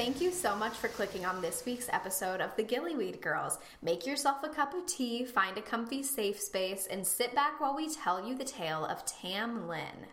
Thank you so much for clicking on this week's episode of the Gillyweed Girls. Make yourself a cup of tea, find a comfy safe space, and sit back while we tell you the tale of Tam Lin.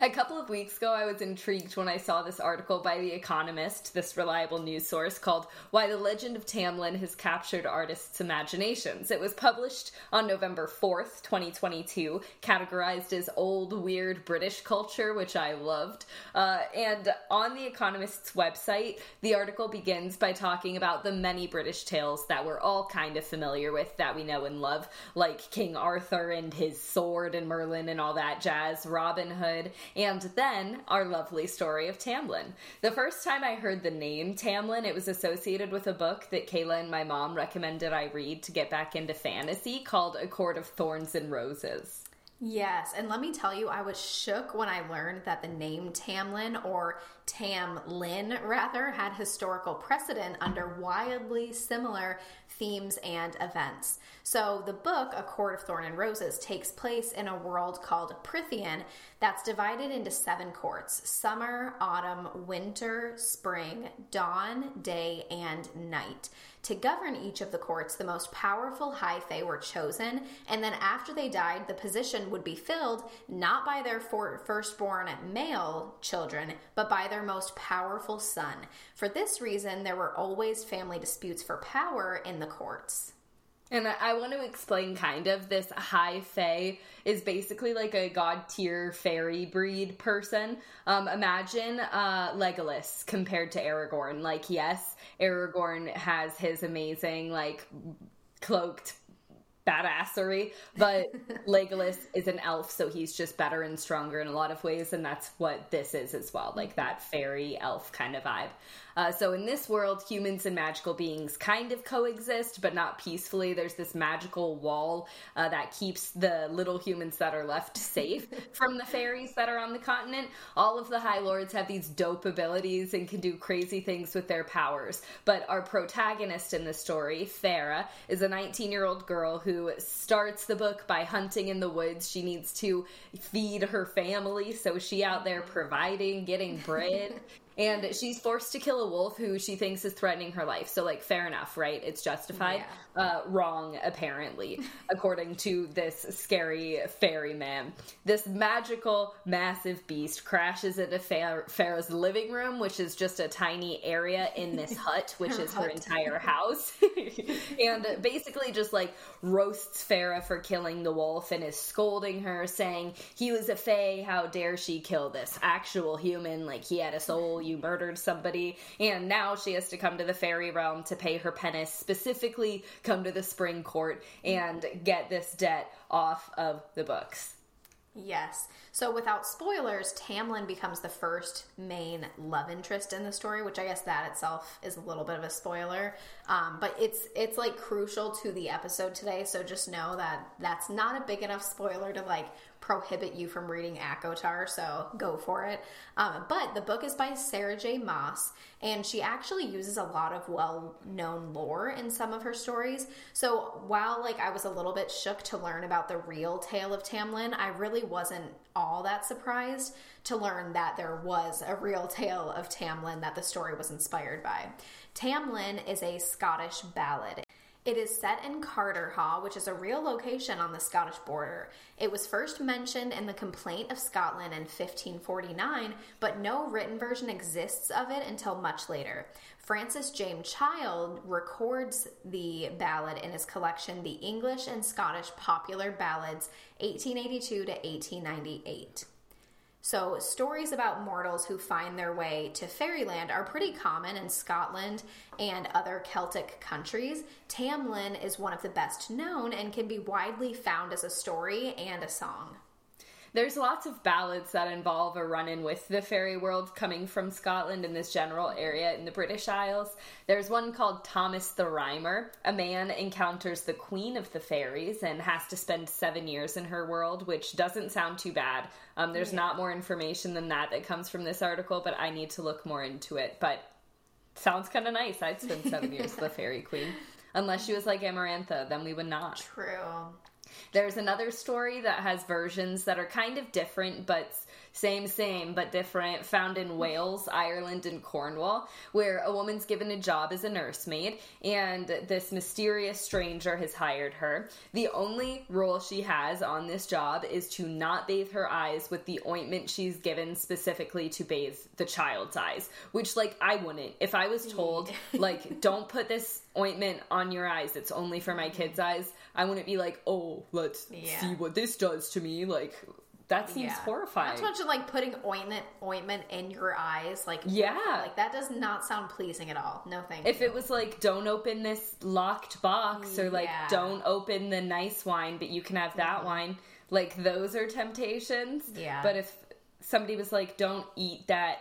A couple of weeks ago, I was intrigued when I saw this article by The Economist, this reliable news source, called Why the Legend of Tamlin Has Captured Artists' Imaginations. It was published on November 4th, 2022, categorized as old, weird British culture, which I loved. Uh, and on The Economist's website, the article begins by talking about the many British tales that we're all kind of familiar with that we know and love, like King Arthur and his sword and Merlin and all that jazz, Robin Hood and then our lovely story of Tam Lin. The first time I heard the name Tam Lin, it was associated with a book that Kayla and my mom recommended I read to get back into fantasy called A Court of Thorns and Roses. Yes, and let me tell you, I was shook when I learned that the name Tamlin, or Tam Lin rather, had historical precedent under wildly similar themes and events. So, the book, A Court of Thorn and Roses, takes place in a world called Prythian that's divided into seven courts summer, autumn, winter, spring, dawn, day, and night. To govern each of the courts, the most powerful high fae were chosen, and then after they died, the position would be filled not by their for- firstborn male children, but by their most powerful son. For this reason, there were always family disputes for power in the courts. And I, want to explain kind of this high fae is basically like a god tier fairy breed person. Um, imagine uh, Legolas compared to Aragorn. Like, yes, Aragorn has his amazing, like, cloaked badassery, but Legolas is an elf, so he's just better and stronger in a lot of ways, and that's what this is as well, like that fairy elf kind of vibe. Uh, so in this world, humans and magical beings kind of coexist, but not peacefully. There's this magical wall uh, that keeps the little humans that are left safe from the fairies that are on the continent. All of the High Lords have these dope abilities and can do crazy things with their powers. But our protagonist in the story, Feyre, is a 19 year old girl who starts the book by hunting in the woods. She needs to feed her family, so she out there providing, getting bread and she's forced to kill a wolf who she thinks is threatening her life. So, like, fair enough, right? It's justified. Yeah. Uh, wrong, apparently, according to this scary fairy man. This magical, massive beast crashes into Feyre's living room, which is just a tiny area in this hut, which her is hut. her entire house, and basically just like roasts Farah for killing the wolf and is scolding her, saying, He was a fae, how dare she kill this actual human? Like, he had a soul you murdered somebody, and now she has to come to the fairy realm to pay her penance, specifically come to the spring court and get this debt off of the books. Yes. So without spoilers, Tam Lin becomes the first main love interest in the story, which I guess that itself is a little bit of a spoiler. Um, but it's it's like crucial to the episode today. So just know that that's not a big enough spoiler to like prohibit you from reading ACOTAR, so go for it. Um, but the book is by Sarah J. Maas, and she actually uses a lot of well-known lore in some of her stories. So while like I was a little bit shook to learn about the real tale of Tam Lin, I really wasn't all that surprised to learn that there was a real tale of Tam Lin that the story was inspired by. Tam Lin is a Scottish ballad. It is set in Carterhaugh, which is a real location on the Scottish border. It was first mentioned in the Complaint of Scotland in 1549, but no written version exists of it until much later. Francis James Child records the ballad in his collection, The English and Scottish Popular Ballads, 1882 to 1898. So, stories about mortals who find their way to fairyland are pretty common in Scotland and other Celtic countries. Tam Lin is one of the best known and can be widely found as a story and a song. There's lots of ballads that involve a run in with the fairy world coming from Scotland and this general area in the British Isles. There's one called Thomas the Rhymer. A man encounters the queen of the fairies and has to spend seven years in her world, which doesn't sound too bad. Um, there's yeah. not more information than that that comes from this article, but I need to look more into it. But sounds kind of nice. I'd spend seven years with the fairy queen. Unless she was like Amarantha, then we would not. True. There's another story that has versions that are kind of different but same, same, but different, found in Wales, Ireland, and Cornwall, where a woman's given a job as a nursemaid, and this mysterious stranger has hired her. The only role she has on this job is to not bathe her eyes with the ointment she's given specifically to bathe the child's eyes, which, like, I wouldn't. If I was told, like, don't put this ointment on your eyes, it's only for my kid's eyes, I wouldn't be like, oh, let's Yeah. see what this does to me. Like, that seems Yeah. horrifying. Not to mention like putting ointment ointment in your eyes, like Yeah. like that does not sound pleasing at all. No thank if you. it was like don't open this locked box or like Yeah. Mm-hmm. don't open the nice wine but you can have that wine like those are temptations Yeah. but if somebody was like don't eat that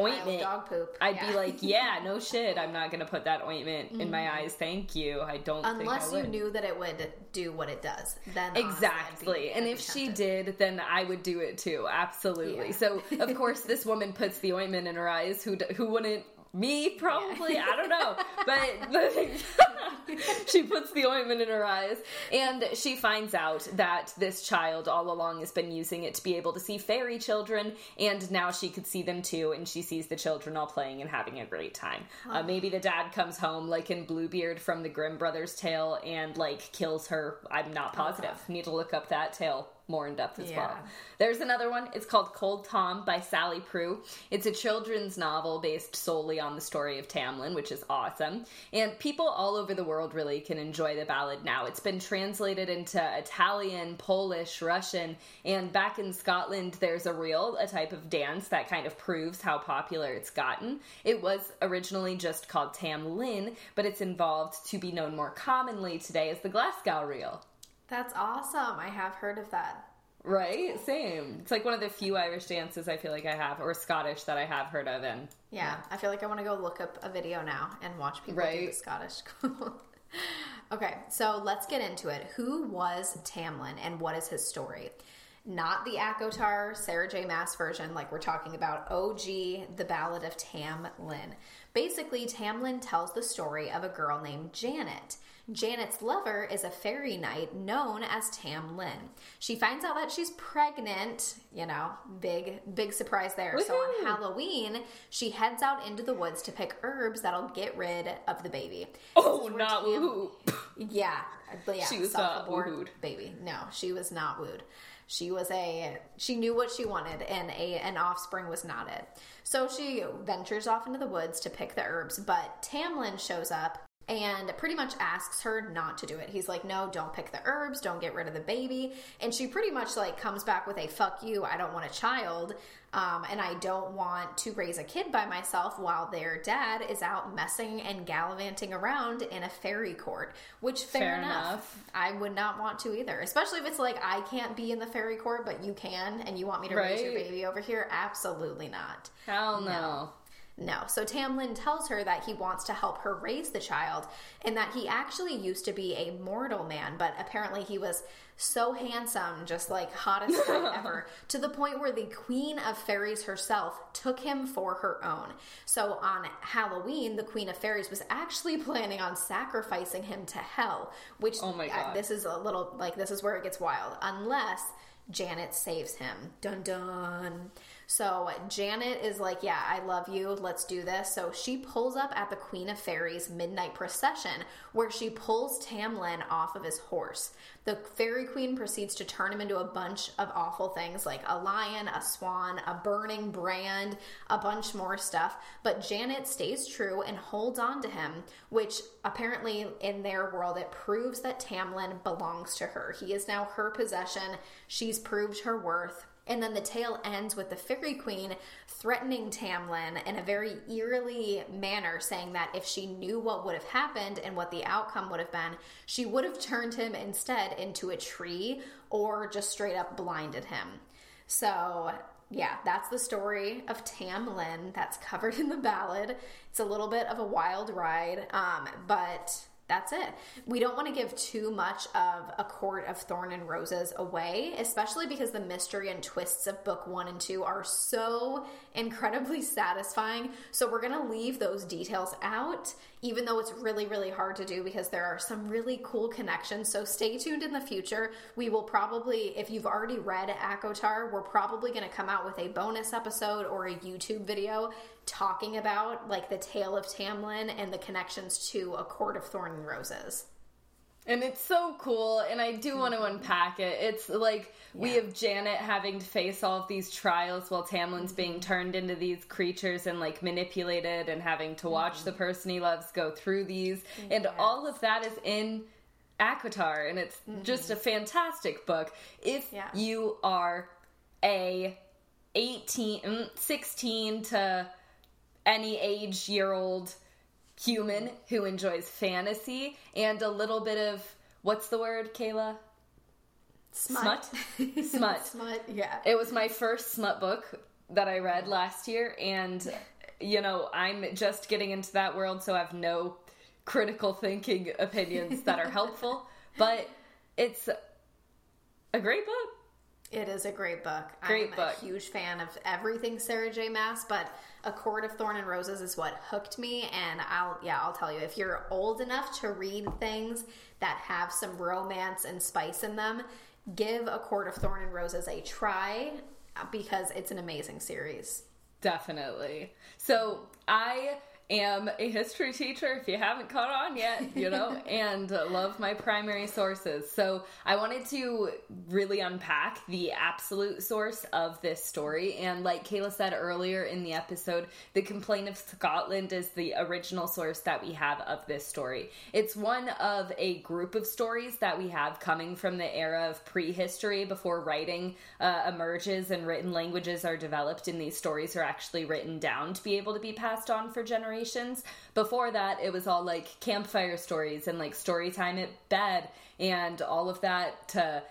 ointment dog poop. i'd Yeah. be like yeah no shit i'm not gonna put that ointment in my eyes thank you i don't Mm-hmm. unless I you knew that it would do what it does, then honestly, I'd be- Exactly. and if she did, then I would do it too. Absolutely. Yeah. So, of course, this woman puts the ointment in her eyes. Who who wouldn't? Me probably. I don't know. But she puts the ointment in her eyes and she finds out that this child all along has been using it to be able to see fairy children and now she could see them too and she sees the children all playing and having a great time. Uh, maybe the dad comes home like in Bluebeard from the Grimm brothers tale and like kills her. I'm not positive. Need to look up that tale more in depth as well. There's another one. It's called Cold Tom by Sally Prue. It's a children's novel based solely on the story of Tamlin, which is awesome. And people all over the world really can enjoy the ballad now. It's been translated into Italian, Polish, Russian, and back in Scotland, there's a reel, a type of dance that kind of proves how popular it's gotten. It was originally just called Tamlin, but it's involved to be known more commonly today as the Glasgow reel. That's awesome. I have heard of that. Right? Same. It's like one of the few Irish dances I feel like I have, or Scottish that I have heard of. And Yeah, I feel like I want to go look up a video now and watch people do the Scottish. okay, so let's get into it. Who was Tamlin and what is his story? Not the ACOTAR Sarah J. Maas version, like we're talking about. OG, the Ballad of Tamlin. Basically, Tamlin tells the story of a girl named Janet. Janet's lover is a fairy knight known as Tam Lin. She finds out that she's pregnant, you know, big, big surprise there. So on Halloween, she heads out into the woods to pick herbs that'll get rid of the baby. oh, This is where not Tam- woohoo! Yeah, but yeah, She was not wooed. baby. No, she was not wooed. She was a she knew what she wanted, and a an offspring was not it. So she ventures off into the woods to pick the herbs, but Tamlin shows up and pretty much asks her not to do it. He's like, "No, don't pick the herbs, don't get rid of the baby." And she pretty much like comes back with a "fuck you, I don't want a child." Um, and I don't want to raise a kid by myself while their dad is out messing and gallivanting around in a fairy court. Which fair, Fair enough. enough. I would not want to either. Especially if it's like I can't be in the fairy court, but you can, and you want me to raise your baby over here. Absolutely not. Hell no. No. So Tamlin tells her that he wants to help her raise the child and that he actually used to be a mortal man, but apparently he was so handsome, just like hottest guy ever, to the point where the queen of fairies herself took him for her own. So on Halloween, the queen of fairies was actually planning on sacrificing him to hell, which Oh my uh, God. this is a little like this is where it gets wild. Unless Janet saves him. Dun dun. So Janet is like, Yeah, I love you. Let's do this. So she pulls up at the Queen of Fairies midnight procession where she pulls Tamlin off of his horse. The Fairy Queen proceeds to turn him into a bunch of awful things like a lion, a swan, a burning brand, a bunch more stuff. But Janet stays true and holds on to him, which apparently in their world it proves that Tamlin belongs to her. He is now her possession. She's proved her worth. And then the tale ends with the Fairy Queen threatening Tamlin in a very eerily manner, saying that if she knew what would have happened and what the outcome would have been, she would have turned him instead into a tree or just straight up blinded him. So, yeah, that's the story of Tamlin that's covered in the ballad. It's a little bit of a wild ride, um, but that's it. We don't want to give too much of A Court of Thorn and Roses away, especially because the mystery and twists of book one and two are so incredibly satisfying. So we're going to leave those details out, even though it's really, really hard to do because there are some really cool connections. So stay tuned in the future. We will probably, if you've already read ACOTAR, we're probably going to come out with a bonus episode or a YouTube video talking about like the tale of Tamlin and the connections to A Court of Thorn and Roses. And it's so cool, and I do want to mm-hmm. unpack it. It's like we have Janet having to face all of these trials while Tamlin's being mm-hmm. turned into these creatures and like manipulated and having to watch mm-hmm. the person he loves go through these. And all of that is in ACOTAR, and it's just a fantastic book. If Yeah. you are a 18, mm, 16 to any age year old human who enjoys fantasy and a little bit of what's the word, Kayla? Smut. Smut? Smut. Smut, yeah. It was my first smut book that I read last year, and you know, I'm just getting into that world, so I have no critical thinking opinions that are helpful, but it's a great book. It is a great book. Great I'm book. a huge fan of everything Sarah J. Maas, but A Court of Thorn and Roses is what hooked me. And I'll, yeah, I'll tell you, if you're old enough to read things that have some romance and spice in them, give A Court of Thorn and Roses a try because it's an amazing series. Definitely. So I am a history teacher, if you haven't caught on yet, you know, and love my primary sources. So I wanted to really unpack the absolute source of this story. And like Kayla said earlier in the episode, the Complaint of Scotland is the original source that we have of this story. It's one of a group of stories that we have coming from the era of prehistory before writing uh, emerges and written languages are developed and these stories are actually written down to be able to be passed on for generations. Before that, it was all like campfire stories and like story time at bed and all of that to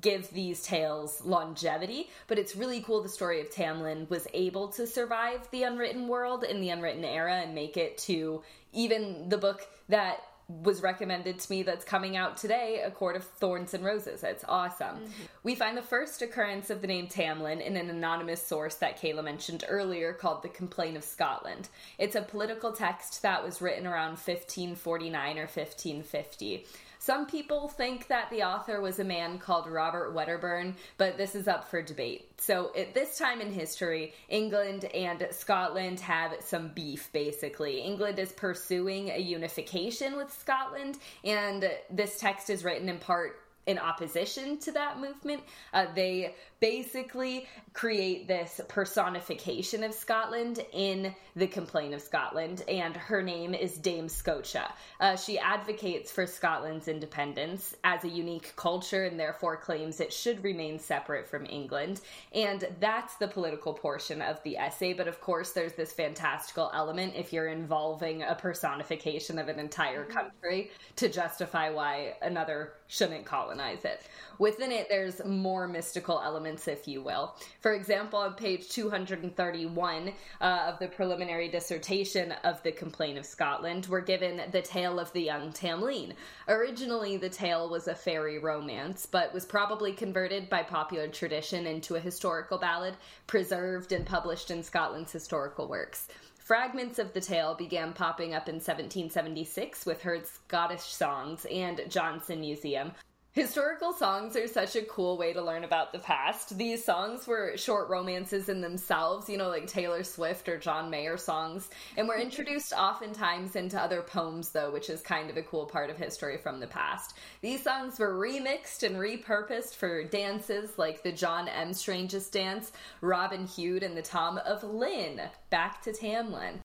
give these tales longevity, but it's really cool the story of Tamlin was able to survive the unwritten world in the unwritten era and make it to even the book that was recommended to me that's coming out today, A Court of Thorns and Roses. It's awesome. Mm-hmm. We find the first occurrence of the name Tamlin in an anonymous source that Kayla mentioned earlier called The Complaint of Scotland. It's a political text that was written around 1549 or 1550. Some people think that the author was a man called Robert Wedderburn, but this is up for debate. So, at this time in history, England and Scotland have some beef, basically. England is pursuing a unification with Scotland, and this text is written in part in opposition to that movement. Uh, they basically create this personification of Scotland in the Complaint of Scotland, and her name is Dame Scotia. Uh, she advocates for Scotland's independence as a unique culture and therefore claims it should remain separate from England. And that's the political portion of the essay, but of course, there's this fantastical element if you're involving a personification of an entire country to justify why another shouldn't colonize it. Within it, there's more mystical elements, if you will. For example, on page 231 uh, of the preliminary dissertation of the Complaint of Scotland, we're given the tale of the young Tamlin. Originally, the tale was a fairy romance, but was probably converted by popular tradition into a historical ballad, preserved and published in Scotland's historical works. Fragments of the tale began popping up in 1776 with Herd's Scottish Songs and Johnson Museum. Historical songs are such a cool way to learn about the past. These songs were short romances in themselves, you know, like Taylor Swift or John Mayer songs, and were introduced oftentimes into other poems, though, which is kind of a cool part of history from the past. These songs were remixed and repurposed for dances like the John M. Strangest dance, Robin Hood, and the Tom of Lynn. Back to Tamlin.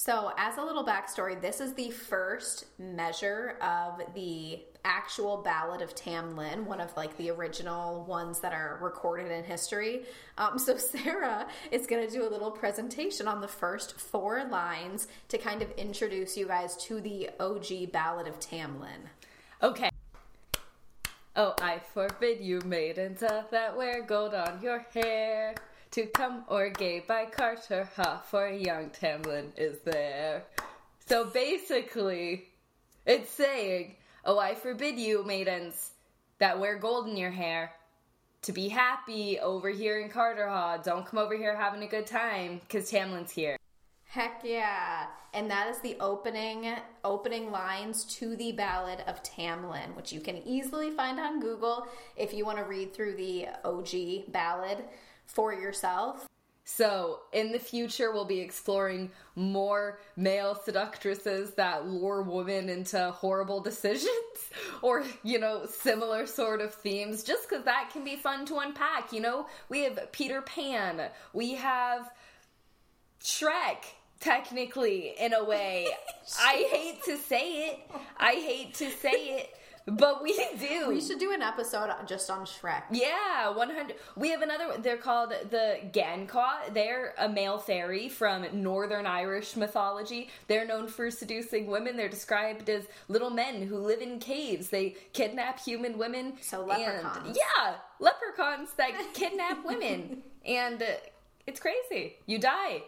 So, as a little backstory, this is the first measure of the actual Ballad of Tamlin, one of like the original ones that are recorded in history. Um, so, Sarah is going to do a little presentation on the first four lines to kind of introduce you guys to the OG Ballad of Tamlin. Okay. Oh, I forbid you, maidens that wear gold on your hair, to come or gay by Carter, ha, for young Tamlin is there. So basically, It's saying, Oh, I forbid you, maidens, that wear gold in your hair, to be happy over here in Carterhaugh. Don't come over here having a good time, because Tamlin's here. Heck yeah. And that is the opening opening lines to the Ballad of Tamlin, which you can easily find on Google if you want to read through the OG ballad for yourself. So, in the future, we'll be exploring more male seductresses that lure women into horrible decisions or, you know, similar sort of themes, just because that can be fun to unpack. You know, we have Peter Pan, we have Shrek, technically, in a way. I hate to say it. I hate to say it. But we do. We should do an episode just on Shrek. Yeah, 100. We have another They're called the Gancaw. They're a male fairy from Northern Irish mythology. They're known for seducing women. They're described as little men who live in caves. They kidnap human women. So leprechauns. And, yeah, leprechauns that kidnap women. And uh, it's crazy. You die.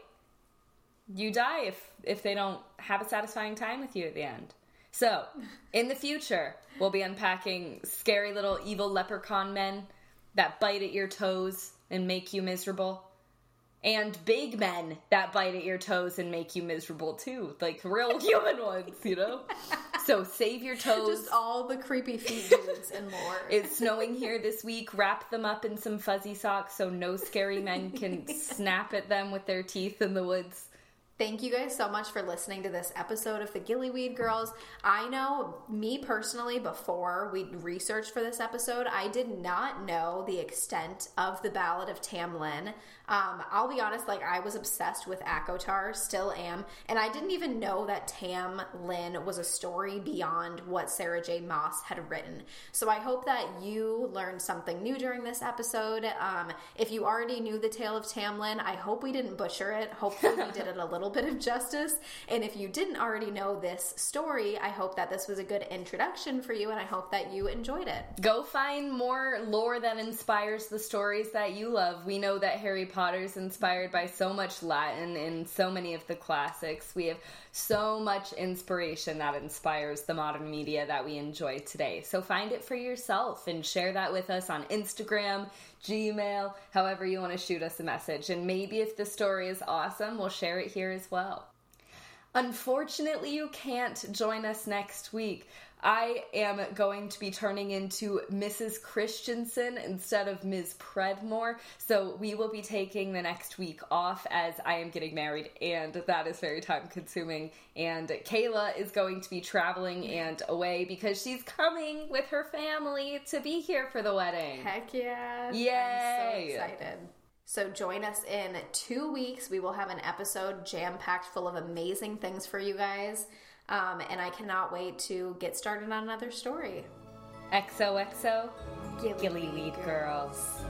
You die if if they don't have a satisfying time with you at the end. So, in the future, we'll be unpacking scary little evil leprechaun men that bite at your toes and make you miserable. And big men that bite at your toes and make you miserable too. Like real human ones, you know? So save your toes. Just all the creepy feet dudes and more. It's snowing here this week. Wrap them up in some fuzzy socks so no scary men can snap at them with their teeth in the woods. Thank you guys so much for listening to this episode of the Gillyweed Girls. I know, me personally, before we researched for this episode, I did not know the extent of the Ballad of Tamlin. Um, I'll be honest, like I was obsessed with ACOTAR, still am, and I didn't even know that Tam Lin was a story beyond what Sarah J. Maas had written. So I hope that you learned something new during this episode. Um, if you already knew the tale of Tamlin, I hope we didn't butcher it. Hopefully, we did it a little bit of justice. And if you didn't already know this story, I hope that this was a good introduction for you, and I hope that you enjoyed it. Go find more lore that inspires the stories that you love. We know that Harry Potter Potter's inspired by so much Latin in so many of the classics. We have so much inspiration that inspires the modern media that we enjoy today. So find it for yourself and share that with us on Instagram, Gmail, however you want to shoot us a message. And maybe if the story is awesome, we'll share it here as well. Unfortunately, you can't join us next week. I am going to be turning into Mrs. Christensen instead of Ms. Predmore. So we will be taking the next week off as I am getting married, and that is very time consuming. And Kayla is going to be traveling and away because she's coming with her family to be here for the wedding. Heck yeah. Yay. I'm so excited. So join us in two weeks. We will have an episode jam packed full of amazing things for you guys. Um, and I cannot wait to get started on another story. XOXO, Gillyweed Girls.